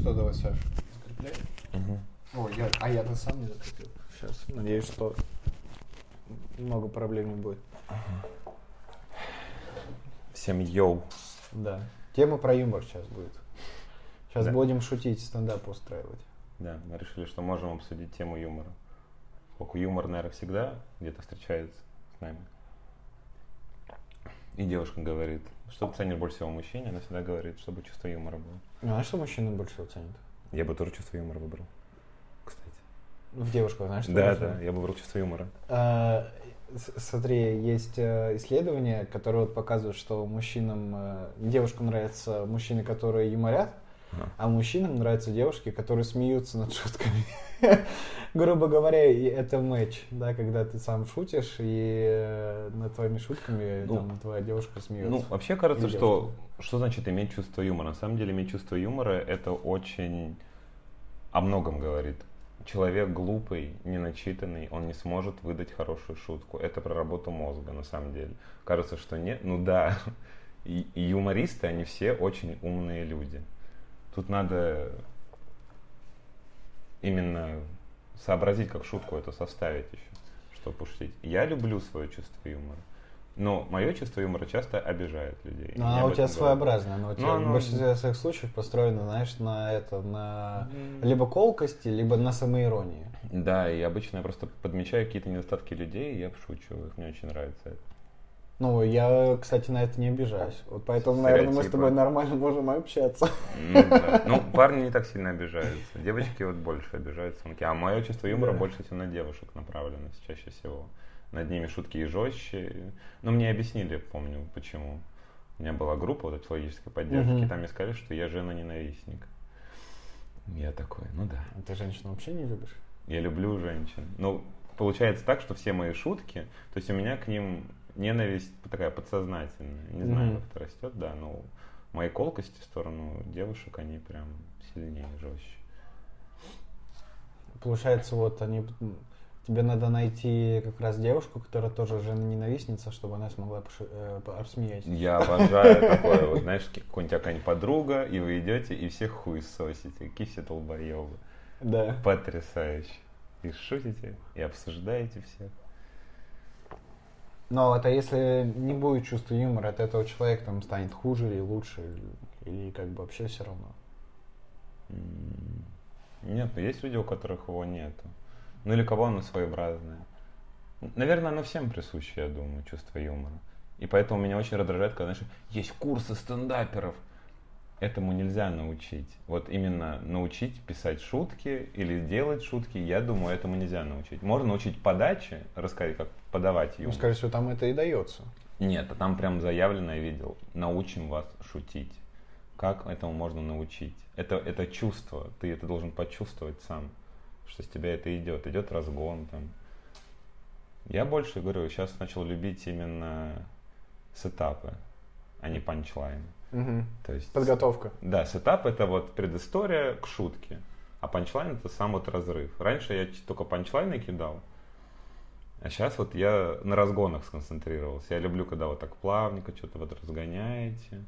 что, давай, Саш, закрепляй. Угу. Ой, я, а я-то сам не закрепил. Сейчас, надеюсь, что много проблем не будет. Всем йоу. Да. Тема про юмор сейчас будет. Сейчас Да. будем шутить, стендап устраивать. Да, мы решили, что можем обсудить тему юмора. Поскольку юмор, наверное, всегда где-то встречается с нами. И девушка говорит, что ты ценишь больше всего мужчине, она всегда говорит, чтобы чувство юмора было. Ну, а что мужчины больше всего ценят? Я бы тоже чувство юмора выбрал, кстати. В девушках, знаешь, что Да, да, я бы выбрал чувство юмора. А, Смотри, есть э, исследования, которые вот показывают, что мужчинам, э, девушкам нравятся мужчины, которые юморят. А мужчинам нравятся девушки, которые смеются над шутками. Грубо говоря, и это матч, да, когда ты сам шутишь, и э, над твоими шутками Ну, там, твоя девушка смеется. Ну, вообще кажется, Или что что значит иметь чувство юмора? На самом деле иметь чувство юмора это очень о многом говорит. Человек глупый, неначитанный, он не сможет выдать хорошую шутку. Это про работу мозга, на самом деле. Кажется, что нет. Ну да. И, и юмористы, они все очень умные люди. Тут надо именно сообразить, как шутку это составить еще, чтобы пошутить. Я люблю свое чувство юмора. Но мое чувство юмора часто обижает людей. Но она об у тебя этом говорю. своеобразная, она у Ну, тебя в оно- большинстве своих случаев построена, знаешь, на это, на либо колкости, либо на самоиронии. Да, и обычно я просто подмечаю какие-то недостатки людей, и я шучу. их. Мне очень нравится это. Ну, я, кстати, на это не обижаюсь. Вот поэтому, наверное, мы с Стереотипы. тобой нормально можем общаться. Ну, да. Ну, парни не так сильно обижаются. Девочки вот больше обижаются. А мое чувство юмора Да. больше всего на девушек направлено чаще всего. Над ними шутки и жестче. Ну, мне объяснили, помню, почему. У меня была группа вот, психологической поддержки, и там мне сказали, что я жена-ненавистник. Я такой, ну да. А ты женщину вообще не любишь? Я люблю женщин. Ну, получается так, что все мои шутки, то есть у меня к ним ненависть такая подсознательная. Не знаю, Мгм. как это растет, да, но мои колкости в сторону девушек, они прям сильнее, жестче. Получается, вот они... Тебе надо найти как раз девушку, которая тоже жена-ненавистница, чтобы она смогла поши- э, по- рассмеять. Я обожаю такое, вот, знаешь, какой-нибудь какая-нибудь подруга, и вы идете, и всех хуй сосите. Какие все долбоебы. Да. Потрясающе. И шутите, и обсуждаете всех. Но это если не будет чувства юмора, от этого человек там станет хуже или лучше, или, как бы вообще все равно. Нет, ну есть люди, у которых его нету. Ну или кого оно своеобразное. Наверное, оно всем присуще, я думаю, чувство юмора. И поэтому меня очень раздражает, когда, знаешь, есть курсы стендаперов. Этому нельзя научить. Вот именно научить писать шутки или делать шутки, я думаю, этому нельзя научить. Можно научить подаче, рассказать, как подавать Ну, юмор. скорее всего, там это и дается. Нет, а там прям заявлено, я видел, научим вас шутить. Как этому можно научить? Это, это чувство, ты это должен почувствовать сам, что с тебя это идет. Идет разгон там. Я больше, говорю, сейчас начал любить именно сетапы, а не панчлайны. Мгм. То есть, Подготовка. да, сетап это вот предыстория к шутке, а панчлайн это сам вот разрыв. Раньше я только панчлайны кидал, а сейчас вот я на разгонах сконцентрировался. Я люблю, когда вот так плавненько что-то вот разгоняете,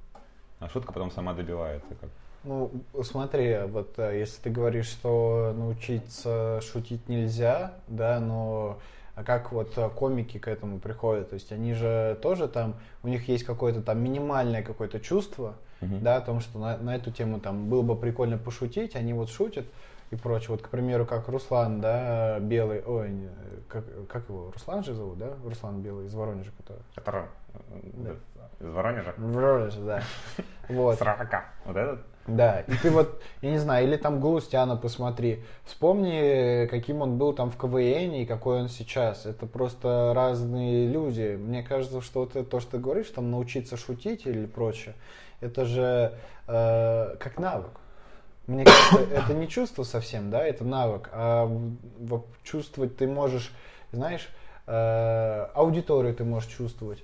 а шутка потом сама добивается. Как. Ну, смотри, вот э, если ты говоришь, что научиться шутить нельзя, да, но а как вот э, комики к этому приходят? То есть они же тоже там, у них есть какое-то там минимальное какое-то чувство, Мгм. да, о том, что на, на эту тему там было бы прикольно пошутить, они вот шутят и прочее. Вот, к примеру, как Руслан, да, Белый, ой, как, как его, Руслан же зовут, да? Руслан Белый из Воронежа, который. Который Да. из Воронежа. Воронеж, да. Вот. Срака. Вот этот? Да, и ты вот, я не знаю, или там Галустяна посмотри, вспомни, каким он был там в КВН и какой он сейчас. Это просто разные люди. Мне кажется, что вот это то, что ты говоришь, там научиться шутить или прочее, это же э, как навык. Мне кажется, это не чувство совсем, да, это навык, а чувствовать ты можешь, знаешь, э, аудиторию ты можешь чувствовать,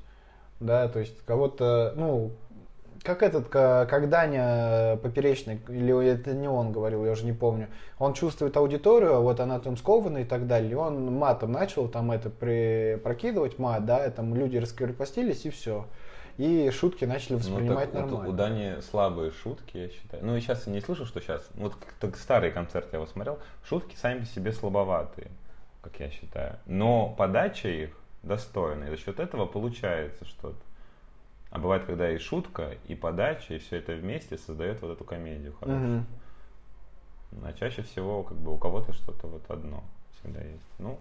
да, то есть кого-то, ну, как этот, ка- как Даня Поперечный, или это не он говорил, я уже не помню, он чувствует аудиторию, а вот она там скована и так далее, и он матом начал там это при, прокидывать мат, да, там люди раскрепостились и все. и шутки начали Ну, воспринимать так вот нормально. у Дани слабые шутки, я считаю. Ну, и сейчас я не слышу, что сейчас. Вот как старый концерт я его смотрел. Шутки сами по себе слабоватые, как я считаю. Но подача их достойная. За счет этого получается что-то. А бывает, когда и шутка, и подача, и все это вместе создает вот эту комедию хорошую. Мгм. А чаще всего как бы у кого-то что-то вот одно всегда есть. Ну,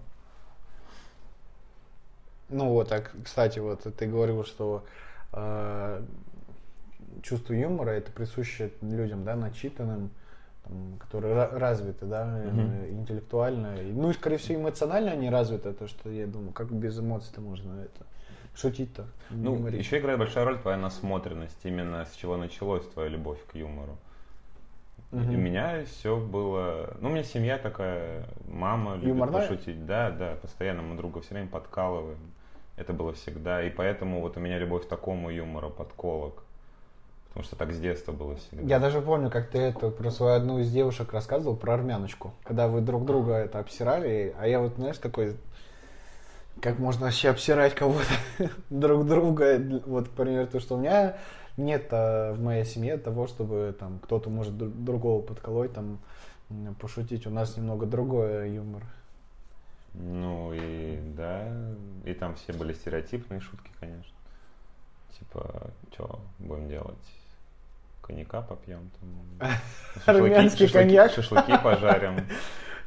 Ну вот, так, кстати, вот ты говорил, что э, чувство юмора это присуще людям, да, начитанным, там, которые ра- развиты, да, Мгм. интеллектуально. Ну и, скорее всего, эмоционально они развиты, то, что я думаю, как без эмоций-то можно это шутить-то. Ну, юморе. еще играет большая роль твоя насмотренность, именно с чего началась твоя любовь к юмору. И у меня все было... Ну, у меня семья такая, мама любит Юморная? пошутить. Да, да, постоянно мы друга все время подкалываем. Это было всегда. И поэтому вот у меня любовь к такому юмору, подколок. Потому что так с детства было всегда. Я даже помню, как ты это про свою одну из девушек рассказывал, про армяночку, когда вы друг друга это обсирали, а я вот, знаешь, такой, как можно вообще обсирать кого-то друг друга, вот, к примеру, то, что у меня нет а, в моей семье того, чтобы там кто-то может дру- другого подколоть, там, пошутить, у нас немного другой юмор. Ну и да, и там все были стереотипные шутки, конечно. Типа, что будем делать? Коньяка попьем там. Армянский шашлыки- коньяк. Шашлыки пожарим.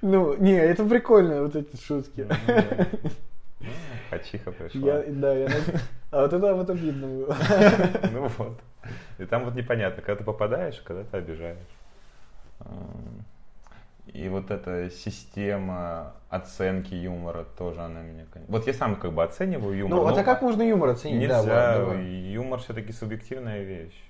Ну, не, это прикольно, вот эти шутки. Ну, да. Хачиха пришла. Я, да, я, а вот это вот обидно было. Ну вот. И там вот непонятно, когда ты попадаешь, когда ты обижаешь. Ам, И вот эта система оценки юмора тоже она меня... Вот я сам как бы оцениваю юмор. Ну, а как можно юмор оценить? Да, Нельзя, давай. юмор все-таки субъективная вещь.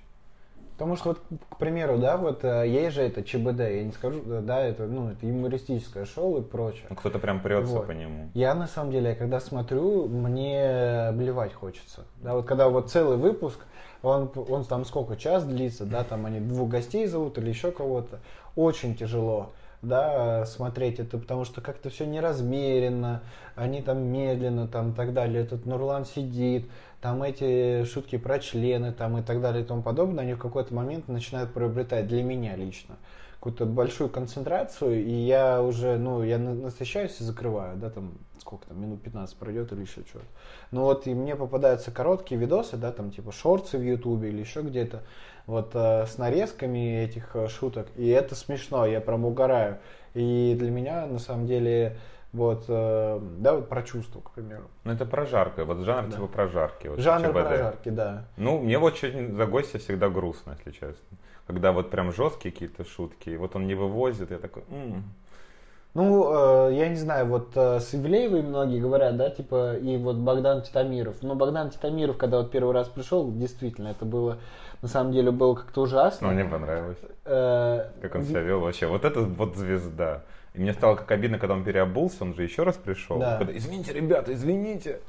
Потому что, вот, к примеру, да, вот э, есть же это ЧБД, я не скажу, да, это, ну, это юмористическое шоу и прочее. Ну, кто-то прям прется Вот. по нему. Я, на самом деле, когда смотрю, мне блевать хочется. Да, вот когда вот целый выпуск, он, он там сколько, час длится, да, там они двух гостей зовут или еще кого-то, очень тяжело да, смотреть это, потому что как-то все неразмеренно, они там медленно, там и так далее. Этот Нурлан сидит, там эти шутки про члены, там и так далее и тому подобное, они в какой-то момент начинают приобретать для меня лично какую-то большую концентрацию, и я уже, ну, я на- насыщаюсь и закрываю, да, там, сколько там, минут 15 пройдет или еще что-то. Ну вот, и мне попадаются короткие видосы, да, там, типа, шорты в Ютубе или еще где-то, вот, э, с нарезками этих э, шуток, и это смешно, я прям угораю. И для меня, на самом деле, вот, э, да, вот про чувства, к примеру. Ну, это прожарка. Вот жанр Да. типа прожарки. Вот, Жанр ЧБД. прожарки, да. Ну, мне вот чуть за гостя всегда грустно, если честно. Когда вот прям жесткие какие-то шутки, вот он не вывозит, я такой, «М, Ну, э, я не знаю, вот э, с Ивлеевой многие говорят, да, типа, и вот Богдан Титамиров. Ну, Богдан Титамиров, когда вот первый раз пришел, действительно, это было, на самом деле, было как-то ужасно. ну, мне понравилось, Э, как он себя вел вообще. Вот это вот звезда. И мне стало как обидно, когда он переобулся, он же еще раз пришел. Да. Когда, извините, ребята, извините.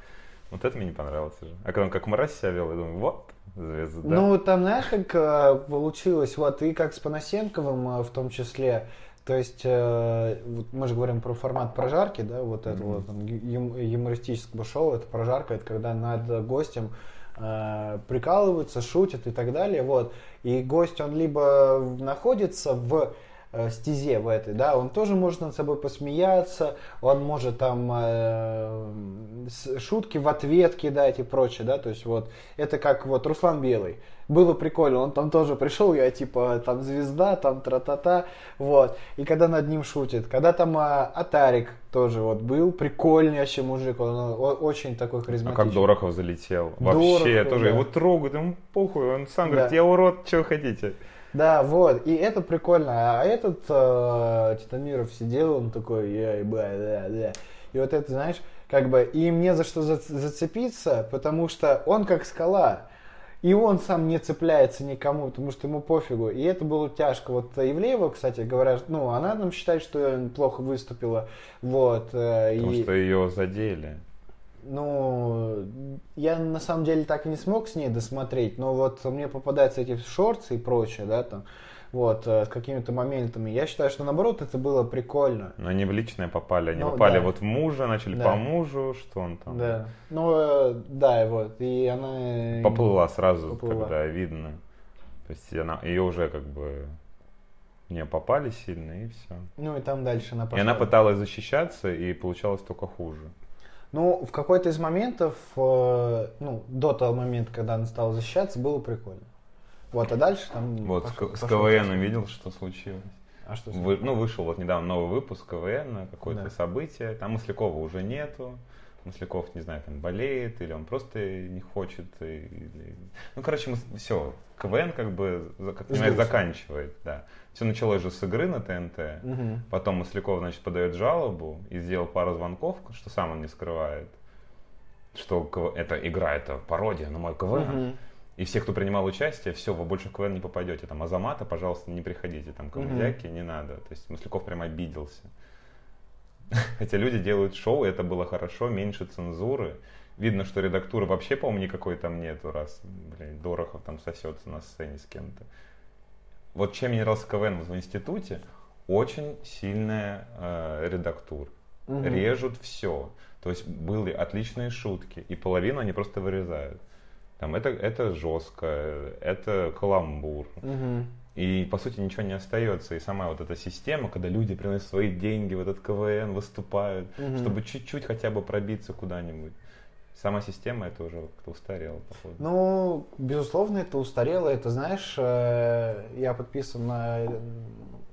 Вот это мне не понравилось уже. А когда он как мразь себя вел, я думаю, вот, звезда. Ну, там, знаешь, как э, получилось, вот, и как с Панасенковым э, в том числе, то есть, э, мы же говорим про формат прожарки, да, вот этого Мгм. там, ю- юмористического шоу, это прожарка, это когда над гостем прикалываются, шутят и так далее, вот, и гость, он либо находится в стезе в этой, да, он тоже может над собой посмеяться, он может там э, шутки в ответ кидать и прочее, да, то есть вот это как вот Руслан Белый. Было прикольно, он там тоже пришел, я типа там звезда, там тра-та-та, вот. И когда над ним шутит, когда там а, Атарик тоже вот был, прикольный вообще мужик, он о- очень такой А харизматичный. как Дорохов залетел. Вообще, Дорохов, тоже да. его трогают, ему похуй, он сам Да. говорит, я урод, что хотите. Да, вот, и это прикольно. А этот э, Титамиров сидел, он такой, я бля, да, да. И вот это, знаешь, как бы, и мне за что зац- зацепиться, потому что он как скала. И он сам не цепляется никому, потому что ему пофигу. И это было тяжко. Вот Ивлеева, кстати, говорят, ну, она нам считает, что плохо выступила. Вот. э, Потому и... что ее задели. Ну, я на самом деле так и не смог с ней досмотреть, но вот мне попадаются эти шорты и прочее, да, там, вот, э, с какими-то моментами. Я считаю, что наоборот это было прикольно. Но они в личное попали, они Ну, попали да. вот в мужа, начали Да. по мужу, что он там. Да. Ну, э, да, вот. И она... Поплыла сразу, Поплыла. когда видно. То есть она, ее уже как бы не попали сильно, и все. Ну, и там дальше она И пошла. она пыталась защищаться, и получалось только хуже. Ну, в какой-то из моментов, э, ну, до того момента, когда она стала защищаться, было прикольно. Вот, а дальше там... Вот, с К- с пошло КВН как-то. видел, что случилось. А что? Вы- ну, вышел вот недавно новый выпуск КВН, какое-то Да. событие. Там Маслякова уже нету. Масляков, не знаю, там болеет, или он просто не хочет. или- Ну, короче, все. КВН как бы, как понимаешь, заканчивает, да. Все началось же с игры на ТНТ. Мгм. Потом Масляков, значит, подает жалобу и сделал пару звонков, что сам он не скрывает. Что КВ- эта игра, это пародия на мой КВН. Мгм. И все, кто принимал участие, все, вы больше в КВН не попадете. Там Азамата, пожалуйста, не приходите. Там комедяки, не надо. То есть Масляков прям обиделся. Хотя люди делают шоу, это было хорошо, меньше цензуры. Видно, что редактуры вообще, по-моему, никакой там нету, раз, блин, Дорохов там сосется на сцене с кем-то. Вот чем мне нравился КВН в институте, очень сильная э, редактура. Мгм. Режут все. То есть были отличные шутки, и половину они просто вырезают. Там это, это жестко, это каламбур. Мгм. И по сути ничего не остается. И сама вот эта система, когда люди приносят свои деньги в этот КВН, выступают, Мгм. чтобы чуть-чуть хотя бы пробиться куда-нибудь. Сама система это уже как-то устарела, походу. Ну, безусловно, это устарело. Это, знаешь, э, я подписан на э,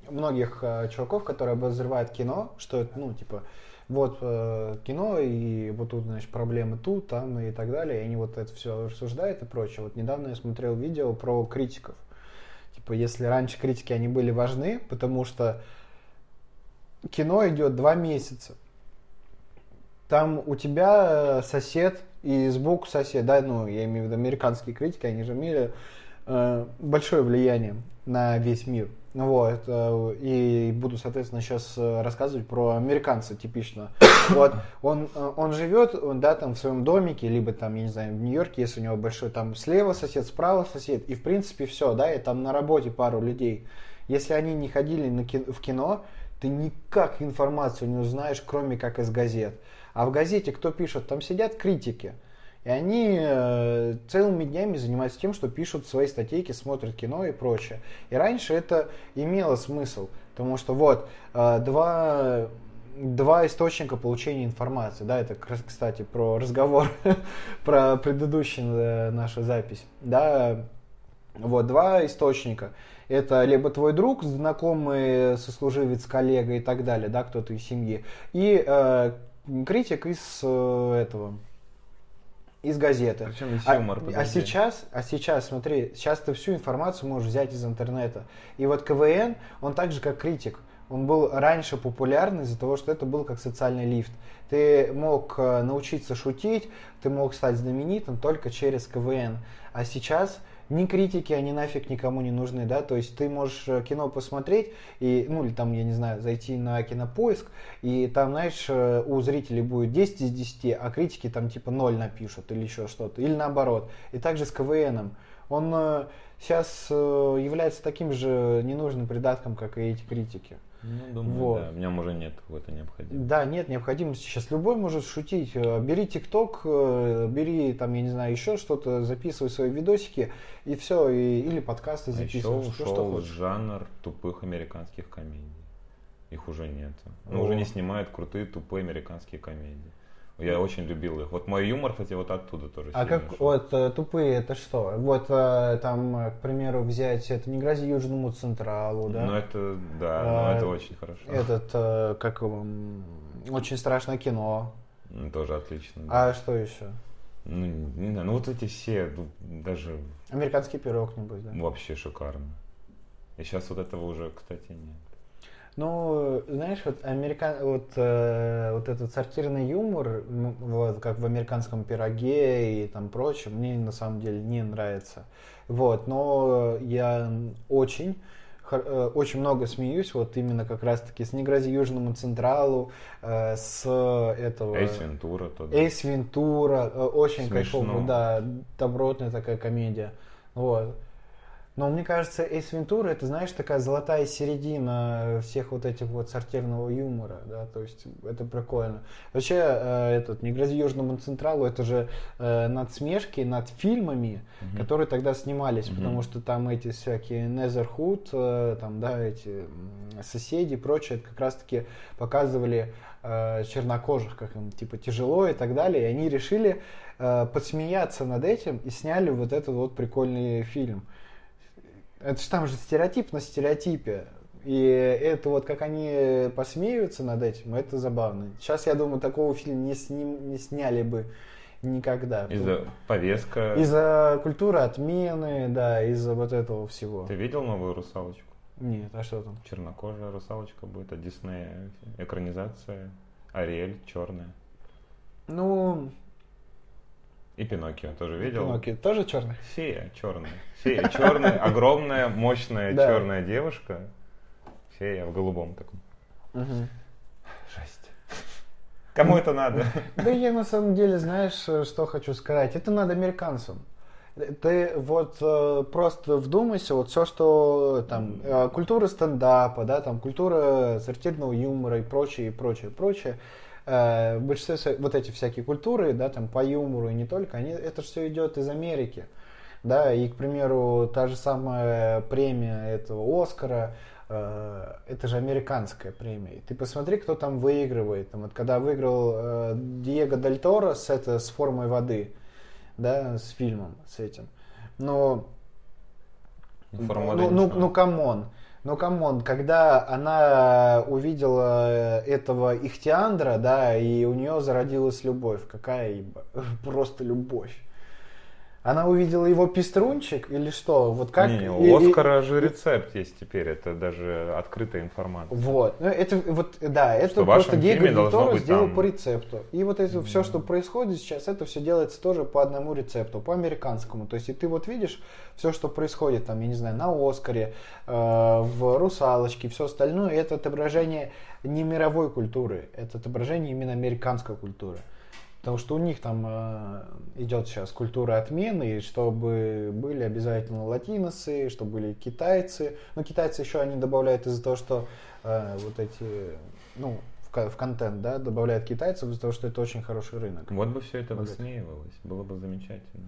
многих э, чуваков, которые обозревают кино, что это, ну, типа, вот кино, и вот тут, значит, проблемы тут, там и так далее. И они вот это все рассуждают и прочее. Вот недавно я смотрел видео про критиков. Типа, если раньше критики, они были важны, потому что кино идет два месяца. Там у тебя э, сосед и сбоку сосед, да, ну, я имею в виду американские критики, они же имели э, большое влияние на весь мир. Вот, э, и буду, соответственно, сейчас рассказывать про американца типично. Вот, он, э, он живет, он, да, там в своем домике, либо там, я не знаю, в Нью-Йорке, если у него большой, там слева сосед, справа сосед, и в принципе все, да, и там на работе пару людей. Если они не ходили на ки- в кино, ты никак информацию не узнаешь, кроме как из газет. А в газете кто пишет? Там сидят критики. И они э, целыми днями занимаются тем, что пишут свои статейки, смотрят кино и прочее. И раньше это имело смысл, потому что вот э, два, два источника получения информации. Да, это, кстати, про разговор, про предыдущую э, нашу запись. Да, вот, два источника. Это либо твой друг, знакомый, сослуживец, коллега и так далее, да, кто-то из семьи. И э, критик из э, этого, из газеты. Причем здесь А, юмор, а подожди. сейчас, а сейчас, смотри, сейчас ты всю информацию можешь взять из интернета. И вот КВН, он так же, как критик. Он был раньше популярный из-за того, что это был как социальный лифт. Ты мог э, научиться шутить, ты мог стать знаменитым только через КВН. А сейчас ни критики, они нафиг никому не нужны, да, то есть ты можешь э, кино посмотреть, и, ну, или там, я не знаю, зайти на кинопоиск, и там, знаешь, э, у зрителей будет 10 из 10, а критики там типа 0 напишут или еще что-то, или наоборот. И также с КВНом. Он сейчас э, является таким же ненужным придатком, как и эти критики. Ну, думаю, Вот. да. В нем уже нет какой-то необходимости. Да, нет необходимости. Сейчас любой может шутить. Э, Бери ТикТок, э, бери там, я не знаю, еще что-то, записывай свои видосики, и все, и, или подкасты А еще записывай, что, что ушел хочешь. жанр тупых американских комедий. Их уже нет. Ну, уже не снимают крутые тупые американские комедии. Я очень любил их. Вот мой юмор, кстати, вот оттуда тоже А как шел. вот э, тупые это что? Вот э, там, э, к примеру, взять это не грози Южному Централу, да? Ну, это, да, А, но это очень хорошо. Этот, как очень страшное кино. Ну, Тоже отлично. да. А что еще? Ну, не знаю, ну вот эти все, ну, даже Американский пирог, небось, да? вообще шикарно. И сейчас вот этого уже, кстати, нет. Ну, знаешь, вот, американ... вот, э, вот этот сортирный юмор, вот, как в американском пироге и там прочем, мне на самом деле не нравится. Вот, но я очень э, очень много смеюсь, вот именно как раз-таки с «Не грози Южному Централу», э, с этого... Эйс Вентура же. Эйс Вентура, э, очень Смешно. кайфово, да, добротная такая комедия. Вот. Но мне кажется, Эйс Вентура, это, знаешь, такая золотая середина всех вот этих вот сортирного юмора, да, то есть это прикольно. Вообще, э, этот «Не грози Южному Централу» это же э, надсмешки над фильмами, угу. которые тогда снимались, угу. потому что там эти всякие Незерхуд, э, там, да, эти соседи и прочее, это как раз-таки показывали э, чернокожих, как им, типа, тяжело и так далее, и они решили э, подсмеяться над этим и сняли вот этот вот прикольный фильм. Это же там же стереотип на стереотипе. И это вот как они посмеются над этим, это забавно. Сейчас, я думаю, такого фильма не, сним, не сняли бы никогда. Из-за повестка. Из-за культуры отмены, да, из-за вот этого всего. Ты видел новую русалочку? Нет, а что там? Чернокожая русалочка будет от Диснея. Экранизация. Ариэль черная. Ну, и Пиноккио тоже видел. Пиноккио тоже черный? Фея черная. Фея черная, огромная, мощная черная девушка. Фея в голубом таком. Жесть. Кому это надо? Да я на самом деле, знаешь, что хочу сказать? Это надо американцам. Ты вот э, просто вдумайся, вот все, что там, э, культура стендапа, да, там, культура сортирного юмора и прочее, и прочее, прочее, э, в большинстве вот эти всякие культуры, да, там по юмору и не только, они, это все идет из Америки. Да, и, к примеру, та же самая премия этого Оскара, э, это же американская премия. И ты посмотри, кто там выигрывает. Там, вот, когда выиграл э, Диего Дель Торо с, это, с формой воды, да, с фильмом, с этим. Но... Форма ну, ну, ну, come on. Ну, come on, когда она увидела этого Ихтиандра, да, и у нее зародилась любовь. Какая просто любовь. Она увидела его пеструнчик или что? Вот как? Не, у Оскара и, же рецепт есть теперь, это даже открытая информация. Вот, ну, это вот, да, это что просто Диего Дель сделал там... по рецепту. И вот это все, что происходит сейчас, это все делается тоже по одному рецепту, по американскому. То есть и ты вот видишь все, что происходит там, я не знаю, на Оскаре, э, в Русалочке, все остальное, это отображение не мировой культуры, это отображение именно американской культуры. Потому что у них там э, идет сейчас культура отмены, и чтобы были обязательно латиносы, чтобы были китайцы. Но китайцы еще они добавляют из-за того, что э, вот эти, ну, в, в контент, да, добавляют китайцев из-за того, что это очень хороший рынок. Вот бы все это высмеивалось, было бы замечательно.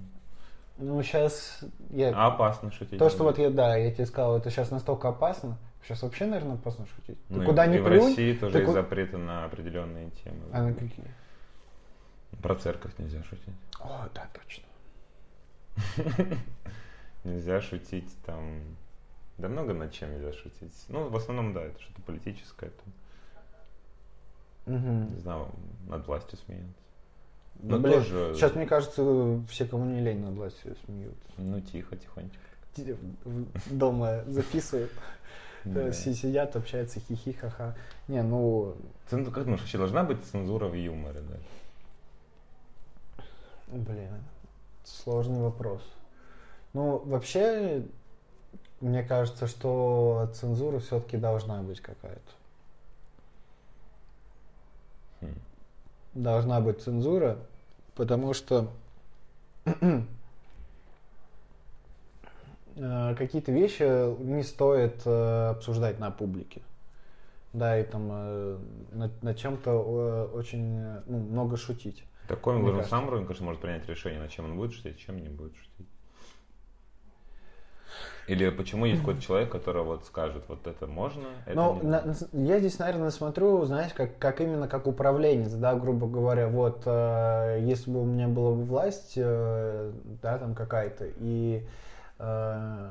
Ну, сейчас... Я... А опасно шутить. То, что вот я, да, я тебе сказал, это сейчас настолько опасно. Сейчас вообще, наверное, опасно шутить. Ты ну, куда и, ни и плюнь, в России тоже ку... запреты на определенные темы. А на какие? Про церковь нельзя шутить. О, да, точно. Нельзя шутить там... Да много над чем нельзя шутить. Ну, в основном, да, это что-то политическое. Там. Не знаю, над властью смеются. Но Блин, тоже... Сейчас, мне кажется, все, кому не лень, над властью смеются. Ну, тихо, тихонечко. Дома записывают. Сидят, общаются, хихи, ха-ха. Не, ну... Как думаешь, вообще должна быть цензура в юморе, да? Блин, сложный вопрос. Ну, вообще, мне кажется, что цензура все-таки должна быть какая-то. Хм. Должна быть цензура, потому что э, какие-то вещи не стоит э, обсуждать на публике. Да, и там э, над, над чем-то очень ну, много шутить. Такой он должен сам уровень, конечно, может принять решение, на чем он будет шутить, чем не будет шутить. Или почему есть какой-то человек, который вот скажет, вот это можно, это ну, на, я здесь, наверное, смотрю, знаешь, как, как именно как управленец, да, грубо говоря, вот, э, если бы у меня была бы власть, э, да, там какая-то, и э,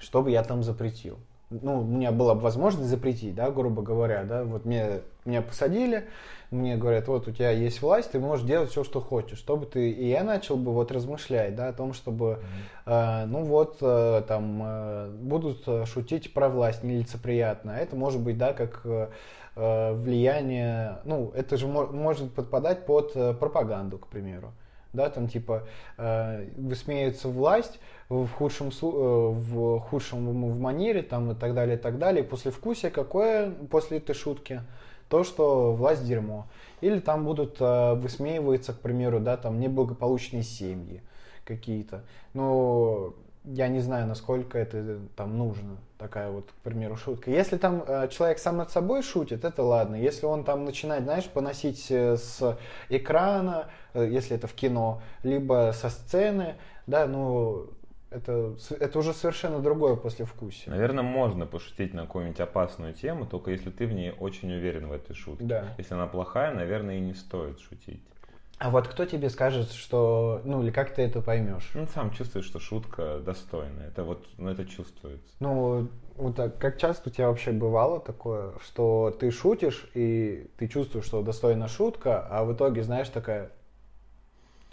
что бы я там запретил? Ну, у меня была бы возможность запретить, да, грубо говоря, да, вот мне, меня посадили, мне говорят, вот у тебя есть власть, ты можешь делать все, что хочешь, чтобы ты... И я начал бы вот размышлять, да, о том, чтобы, э, ну вот, э, там, э, будут шутить про власть нелицеприятно. Это может быть, да, как э, влияние, ну, это же может подпадать под э, пропаганду, к примеру. Да, там типа э, высмеивается власть в худшем, э, в худшем в манере там, и так далее, и так далее. После вкусия какое после этой шутки? то, что власть дерьмо. Или там будут э, высмеиваться, к примеру, да, там неблагополучные семьи какие-то. Но я не знаю, насколько это там нужно, такая вот, к примеру, шутка. Если там э, человек сам над собой шутит, это ладно. Если он там начинает, знаешь, поносить э, с экрана, э, если это в кино, либо со сцены, да, ну, это, это уже совершенно другое послевкусие. Наверное, можно пошутить на какую-нибудь опасную тему, только если ты в ней очень уверен в этой шутке. Да. Если она плохая, наверное, и не стоит шутить. А вот кто тебе скажет, что, ну, или как ты это поймешь? Ну, сам чувствуешь, что шутка достойная. Это вот, ну, это чувствуется. Ну, вот так, как часто у тебя вообще бывало такое, что ты шутишь, и ты чувствуешь, что достойна шутка, а в итоге, знаешь, такая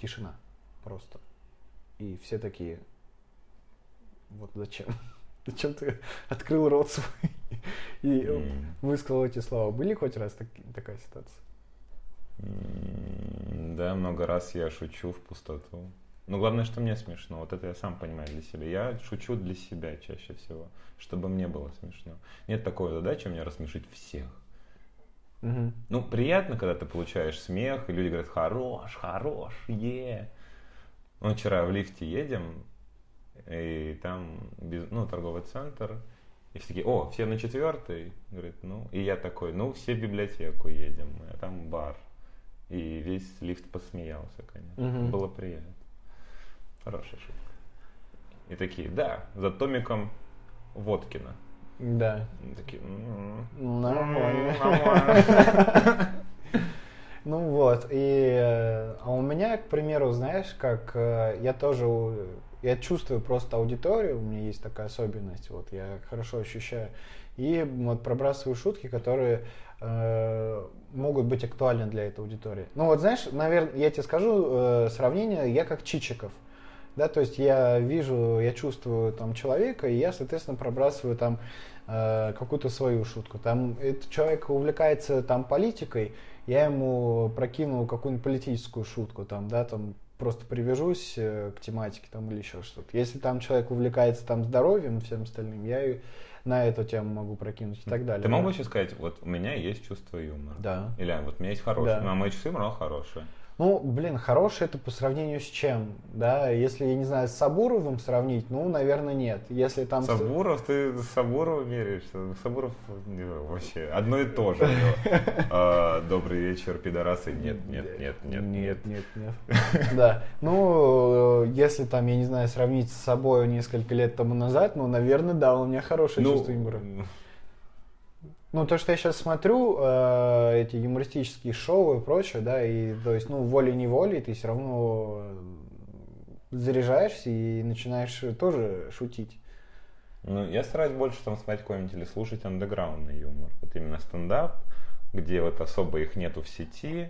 тишина просто. И все такие, вот зачем? Зачем ты открыл рот свой и Mm. высказал эти слова? Были хоть раз так- такая ситуация? Да, много раз я шучу в пустоту. Но главное, что мне смешно. Вот это я сам понимаю для себя. Я шучу для себя чаще всего, чтобы мне было смешно. Нет такой задачи меня рассмешить всех. Мгм. Ну, приятно, когда ты получаешь смех, и люди говорят, хорош, хорош, е. Ну, вчера в лифте едем, и там, ну, торговый центр, и все такие, о, все на четвертый, говорит, ну, и я такой, ну, все в библиотеку едем, а там бар. И весь лифт посмеялся, конечно. Мгм. Было приятно. Хорошая шутка. И такие, да, за томиком Водкина. Да. И такие, «М, Нормально. нормально. Ну вот, и э, а у меня, к примеру, знаешь, как э, я тоже, я чувствую просто аудиторию, у меня есть такая особенность, вот я хорошо ощущаю, и вот пробрасываю шутки, которые могут быть актуальны для этой аудитории. Ну вот знаешь, наверное, я тебе скажу э, сравнение, я как Чичиков. Да, то есть я вижу, я чувствую там человека, и я, соответственно, пробрасываю там э, какую-то свою шутку. Там этот человек увлекается там политикой, я ему прокину какую-нибудь политическую шутку, там, да, там просто привяжусь э, к тематике там или еще что-то. Если там человек увлекается там здоровьем всем остальным, я на эту тему могу прокинуть и так далее. Ты мог бы сейчас сказать, вот у меня есть чувство юмора? Да. Или вот у меня есть хорошее. Да. А мое чувство юмора хорошее. Ну, блин, хороший это по сравнению с чем, да? Если, я не знаю, с Сабуровым сравнить, ну, наверное, нет. Если там... Сабуров, ты с Сабуров меряешься? Сабуров не, вообще одно и то же. А, Добрый вечер, пидорасы. Нет, нет, нет, нет, нет. Нет, нет. Да. Ну, если там, я не знаю, сравнить с собой несколько лет тому назад, ну, наверное, да, у меня хорошее Ну, чувство юмора. Ну, то, что я сейчас смотрю, э, эти юмористические шоу и прочее, да, и, то есть, ну, волей-неволей ты все равно э, заряжаешься и начинаешь тоже шутить. Ну, я стараюсь больше там смотреть какой-нибудь или слушать андеграундный юмор. Вот именно стендап, где вот особо их нету в сети.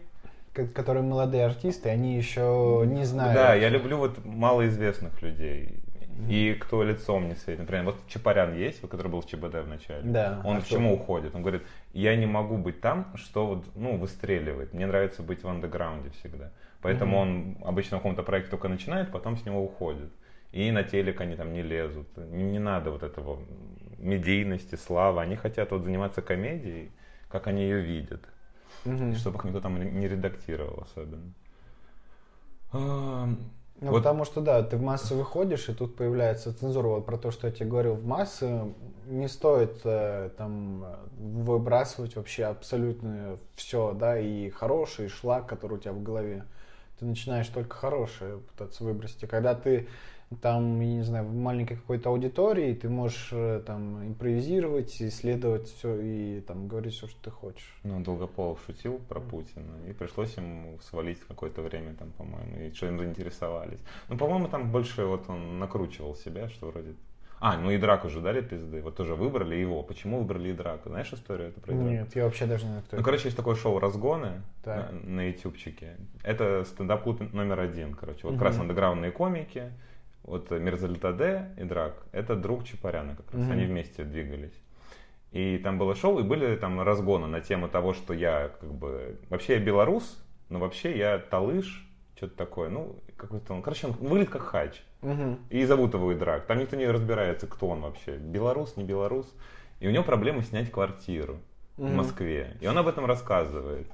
Ко- Которые молодые артисты, они еще не знают. Да, я люблю вот малоизвестных людей. И кто лицом не светит. Например, вот Чапарян есть, который был в ЧБД в начале. Да, Он а к чему уходит? Он говорит, я не могу быть там, что вот, ну, выстреливает. Мне нравится быть в андеграунде всегда. Поэтому он обычно в каком-то проекте только начинает, потом с него уходит. И на телек они там не лезут. Не, не надо вот этого медийности, славы. Они хотят вот заниматься комедией, как они ее видят. И чтобы их никто там не редактировал особенно. Ну, вот- потому что, да, ты в массы выходишь, и тут появляется цензура. Вот про то, что я тебе говорил, в массы не стоит э, там выбрасывать вообще абсолютно все, да, и хороший, и шлак, который у тебя в голове. Ты начинаешь только хорошее пытаться выбросить. И когда ты там, я не знаю, в маленькой какой-то аудитории, ты можешь э, там импровизировать, исследовать все и там говорить все, что ты хочешь. Ну, Долгополов шутил про Путина, и пришлось ему свалить какое-то время, там, по-моему, и что им заинтересовались. Ну, по-моему, там больше вот он накручивал себя, что вроде... А, ну и Драку же дали пизды, вот тоже выбрали его. Почему выбрали и Драку? Знаешь историю эту про Драку? Нет, я вообще даже не знаю, кто Ну, это. короче, есть такое шоу «Разгоны» Так. на, на ютубчике. Это стендап-клуб номер один, короче. Вот как Мгм. раз андеграундные комики, вот Мерзалитаде и Драк. Это друг Чапаряна как раз, Мгм. они вместе двигались. И там было шоу, и были там разгоны на тему того, что я как бы... Вообще я белорус, но вообще я талыш, что-то такое. Ну, какой-то он... Короче, он выглядит как хач. Мгм. И зовут его Идрак. Там никто не разбирается, кто он вообще. Белорус, не белорус. И у него проблема снять квартиру в Мгм. Москве. И он об этом рассказывает.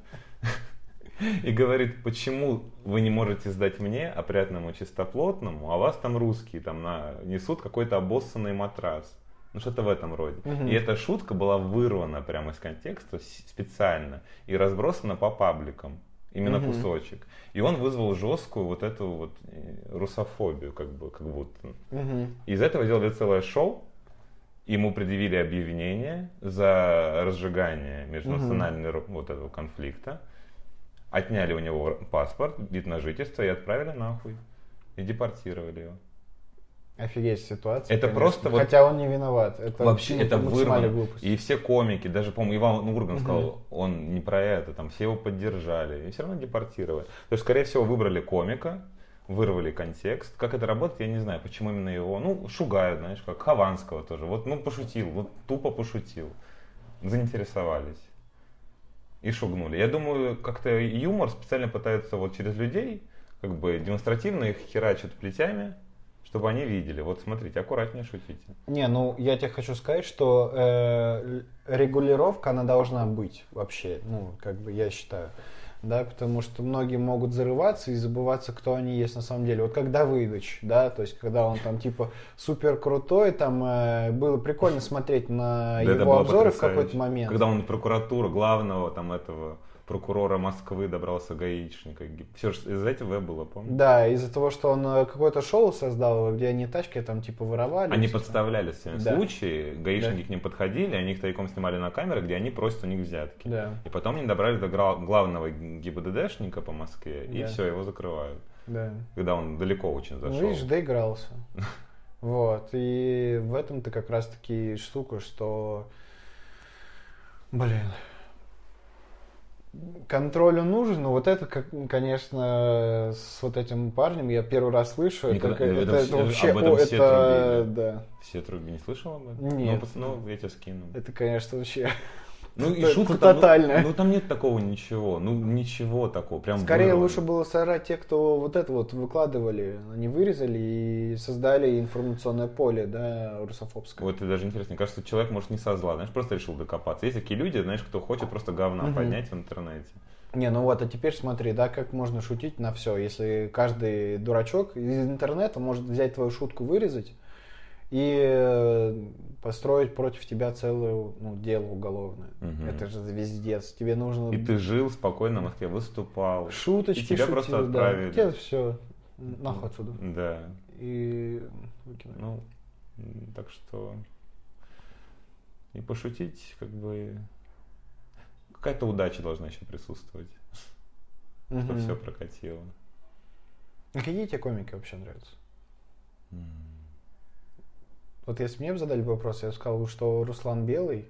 и говорит, почему вы не можете сдать мне, опрятному чистоплотному, а вас там русские там на, несут какой-то обоссанный матрас. Ну, что-то в этом роде. Мгм. И эта шутка была вырвана прямо из контекста специально и разбросана по пабликам. Именно Мгм. кусочек. И он вызвал жесткую вот эту вот э, русофобию, как бы, как будто. Мгм. Из этого сделали целое шоу. Ему предъявили объявление за разжигание межнационального вот этого конфликта. Отняли у него паспорт, вид на жительство и отправили нахуй. И депортировали его. Офигеть ситуация. Это просто вот- Хотя он не виноват. Это Вообще ну, это вырвано. глупость. И все комики, даже, по-моему, Иван Урган сказал, он не про это, там все его поддержали. И все равно депортировали. То есть, скорее всего, выбрали комика, вырвали контекст. Как это работает, я не знаю, почему именно его. Ну, шугают, знаешь, как Хованского тоже. Вот, ну, пошутил, вот тупо пошутил. Заинтересовались. И шугнули. Я думаю, как-то юмор специально пытаются вот через людей, как бы демонстративно их херачат плетями, чтобы они видели. Вот смотрите, аккуратнее шутите. Не, ну я тебе хочу сказать, что э, регулировка она должна быть вообще, ну как бы я считаю, да, потому что многие могут зарываться и забываться, кто они есть на самом деле. Вот как Давыдыч, да, то есть когда он там типа супер крутой, там э, было прикольно смотреть на Да, его обзоры в какой-то момент. Когда он прокуратура главного там этого прокурора Москвы добрался гаишника. Все же из этого было, помню. Да, из-за того, что он э, какое-то шоу создал, где они тачки там типа воровали. Они типа. подставляли свои Да. случаи, гаишники Да. к ним подходили, они их тайком снимали на камеры, где они просят у них взятки. Да, И потом они добрались до главного ГИБДДшника по Москве, и Да. все, его закрывают. да. Когда он далеко очень зашел. Ну, видишь, доигрался. Вот. И в этом-то как раз-таки штука, что, блин, контроль он нужен, но вот это, как, конечно, с вот этим парнем я первый раз слышу. Никогда- это, это это вообще, об этом о, все это, трубили. да, Все трубы не слышал об этом? Нет. Ну, пацаны, ну, я тебе скину. это, конечно, вообще. Ну и шутка там, ну, тотальная. Ну, там нет такого ничего. Ну ничего такого. Прям Скорее вырвано. лучше было сорать те, кто вот это вот выкладывали, они вырезали и создали информационное поле, да, русофобское. Вот это даже интересно. Мне кажется, человек может не со зла, знаешь, просто решил докопаться. Есть такие люди, знаешь, кто хочет просто говна Мгм. поднять в интернете. Не, ну вот, а теперь смотри, да, как можно шутить на все. Если каждый дурачок из интернета может взять твою шутку, вырезать и э, построить против тебя целое ну, дело уголовное. Мгм. Это же звездец. Тебе нужно И ты жил спокойно в Москве, выступал. шуточки и тебя шутил, просто да. отправили. Тебе все нахуй отсюда. Да. И. Ну, так что и пошутить, как бы какая-то удача должна еще присутствовать, чтобы Мгм. все прокатило. А какие тебе комики вообще нравятся? М. Вот если мне бы задали вопрос, я бы сказал, что Руслан Белый.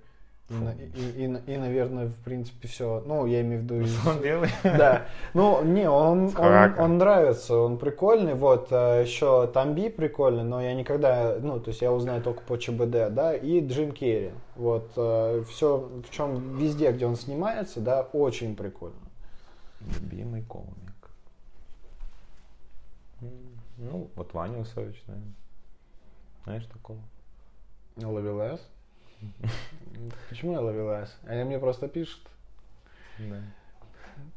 И, и, и- и, наверное, в принципе, все. Ну, я имею в виду... Он белый? Да. Ну, не, он, он, он нравится, он прикольный. Вот, а, еще Тамби прикольный, но я никогда, ну, то есть я узнаю только по ЧБД, да, и Джим Керри. Вот, все, в чем везде, где он снимается, да, очень прикольно. Любимый комик. Ну, вот Ваня Усович, наверное. Знаешь такого? Ловелас? Почему я Ловелас? Они мне просто пишут. Да.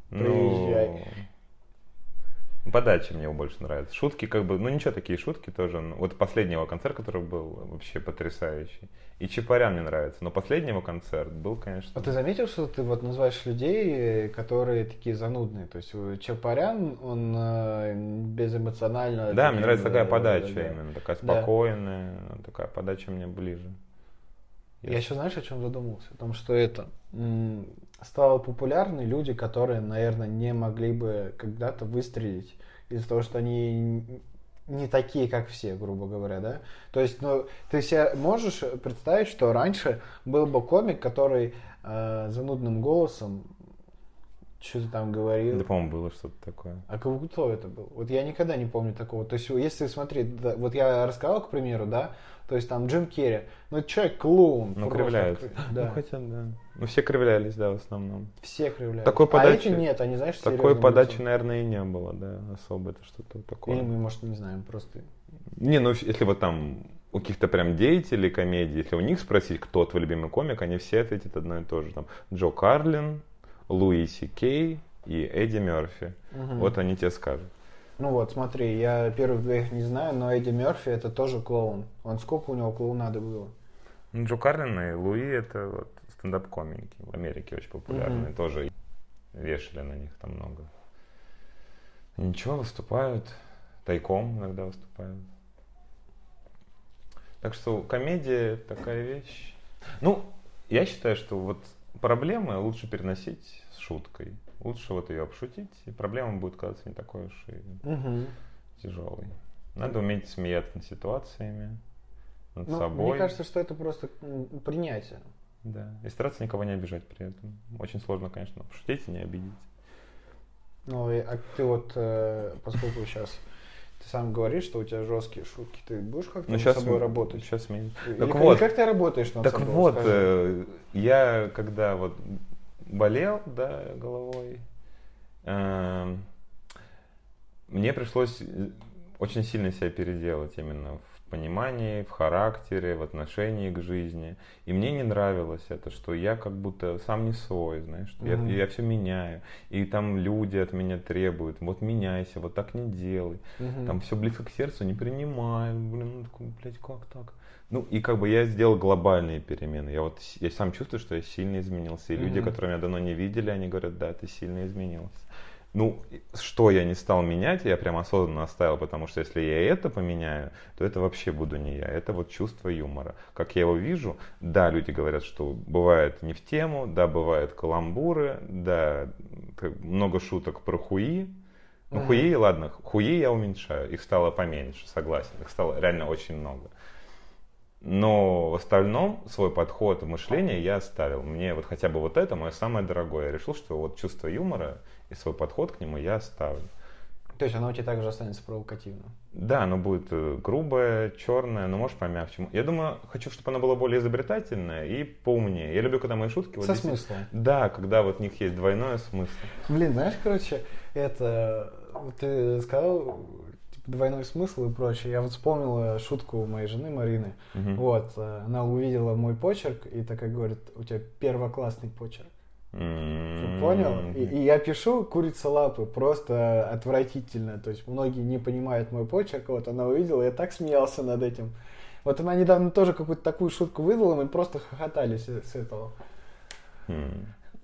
Приезжай. Подача мне его больше нравится. Шутки как бы, ну ничего, такие шутки тоже. Ну, Вот последний его концерт, который был вообще потрясающий. И Чапарян мне нравится, но последний его концерт был, конечно... А ты заметил, что ты вот называешь людей, которые такие занудные? То есть Чапарян, он э, безэмоционально... Да, таким, мне нравится такая э, подача да. именно, такая Да. спокойная, такая подача мне ближе. Я еще знаешь, о чем задумался? О том, что это стало популярны люди, которые, наверное, не могли бы когда-то выстрелить из-за того, что они не такие, как все, грубо говоря, да? То есть, ну, ты себе можешь представить, что раньше был бы комик, который э, занудным голосом что-то там говорил. Да, по-моему, было что-то такое. А как кто это был? Вот я никогда не помню такого. То есть, если смотри, да, вот я рассказал, к примеру, да, то есть там Джим Керри, ну человек клоун. Ну, просто. кривляются. Да. Ну, хотя, да. Ну, все кривлялись, да, в основном. Все кривляются. Такой А подачи- эти нет, они, знаешь, Такой подачи, лицом. наверное, и не было, да, особо это что-то такое. Или мы, может, не знаем, просто... Не, ну если вот там у каких-то прям деятелей комедии, если у них спросить, кто твой любимый комик, они все ответят одно и то же. Там Джо Карлин, Луи Си Кей, и Эдди Мерфи. Мгм. Вот они тебе скажут. Ну вот, смотри, я первых двоих не знаю, но Эдди Мерфи это тоже клоун. Он сколько у него клоунады было? Ну, Джо Карлин и Луи это вот стендап-комики в Америке очень популярные. Мгм. Тоже вешали на них там много. Ничего, выступают. Тайком иногда выступают. Так что комедия такая вещь. Ну, я считаю, что вот проблемы лучше переносить с шуткой. Лучше вот ее обшутить, и проблема будет казаться не такой уж и Мгм. тяжелой. Надо уметь смеяться над ситуациями, над Ну, собой. мне кажется, что это просто принятие. Да. И стараться никого не обижать при этом. Очень сложно, конечно, пошутить и не обидеть. Ну, и- а ты вот, э, поскольку сейчас ты сам говоришь, что у тебя жесткие шутки, ты будешь как-то Ну, над сейчас собой работать? Сейчас. Или Так как- вот. или как ты работаешь над Так собой? вот, Скажи. э, я когда вот болел, да, головой, эм, мне пришлось э, очень сильно себя переделать именно в понимании, в характере, в отношении к жизни. И мне не нравилось это, что я как будто сам не свой, знаешь, что Мгм. я, все меняю. И там люди от меня требуют, вот меняйся, вот так не делай. Мгм. Там все близко к сердцу, не принимаю. Блин, ну такой, блядь, как так? Ну, и как бы я сделал глобальные перемены. Я вот я сам чувствую, что я сильно изменился. И люди, Мгм. которые меня давно не видели, они говорят, да, ты сильно изменился. Ну, что я не стал менять, я прям осознанно оставил, потому что если я это поменяю, то это вообще буду не я. Это вот чувство юмора. Как я его вижу, да, люди говорят, что бывает не в тему, да, бывают каламбуры, да, много шуток про хуи, ну, хуи, ладно, хуи я уменьшаю, их стало поменьше, согласен, их стало реально очень много. Но в остальном свой подход в мышлении я оставил. Мне вот хотя бы вот это мое самое дорогое. Я решил, что вот чувство юмора и свой подход к нему я оставлю. То есть оно у тебя также останется провокативным. Да, оно будет э, грубое, черное, но может помягче. Я думаю, хочу, чтобы оно было более изобретательное и поумнее. Я люблю, когда мои шутки... вот Со действительно- смыслом. Да, когда вот в них есть двойной смысл. Блин, знаешь, короче, это вот ты сказал двойной смысл и прочее. Я вот вспомнил шутку моей жены Марины. Мгм. Вот, э, она увидела мой почерк и такая говорит, у тебя первоклассный почерк. М-м-м. понял? И, и я пишу курица лапы, просто отвратительно. То есть многие не понимают мой почерк. Вот она увидела, я так смеялся над этим. Вот она недавно тоже какую-то такую шутку выдала, мы просто хохотали с, с этого.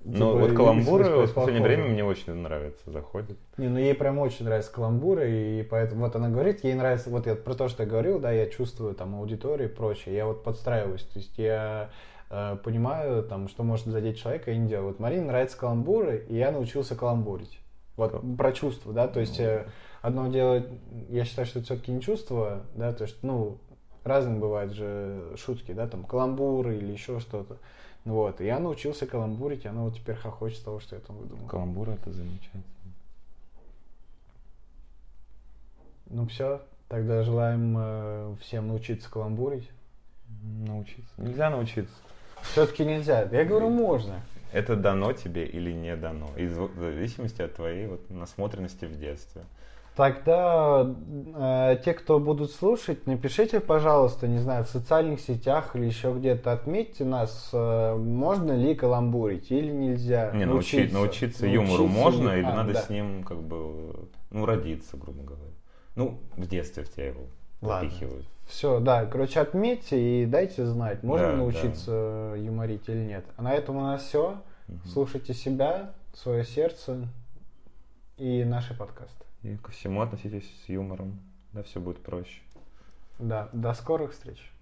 М. Типа, Ну, вот каламбуры в последнее время мне очень нравятся, заходят. Не, ну ей прям очень нравятся каламбуры, и поэтому вот она говорит, ей нравится, вот я про то, что я говорил, да, я чувствую там аудиторию и прочее, я вот подстраиваюсь, то есть я э, понимаю, там, что может задеть человека и не делаю. Вот Марине нравятся каламбуры, и я научился каламбурить. Вот Как? про чувства, да, то есть э, одно дело, я считаю, что это все-таки не чувство, да, то есть, ну, разные бывают же шутки, да, там, каламбуры или еще что-то. Вот, и я научился каламбурить, и она вот теперь хохочет с того, что я там выдумал. Каламбуры это замечательно. Ну все, тогда желаем э, всем научиться каламбурить. Научиться. Нельзя научиться. Все-таки нельзя. Я говорю, можно. Это дано тебе или не дано. Из в зависимости от твоей вот насмотренности в детстве. Тогда э, те, кто будут слушать, напишите, пожалуйста, не знаю, в социальных сетях или еще где-то, отметьте нас, э, можно ли каламбурить или нельзя. Не, научи- научиться, юмору Научиться можно или а, надо да. с ним как бы, ну, родиться, грубо говоря. Ну, в детстве в тебя его Ладно. Все, да, короче, отметьте и дайте знать, можно Да, научиться юморить или нет. А на этом у нас все. Мгм. Слушайте себя, свое сердце и наши подкасты. И ко всему относитесь с юмором. Да, все будет проще. Да, до скорых встреч.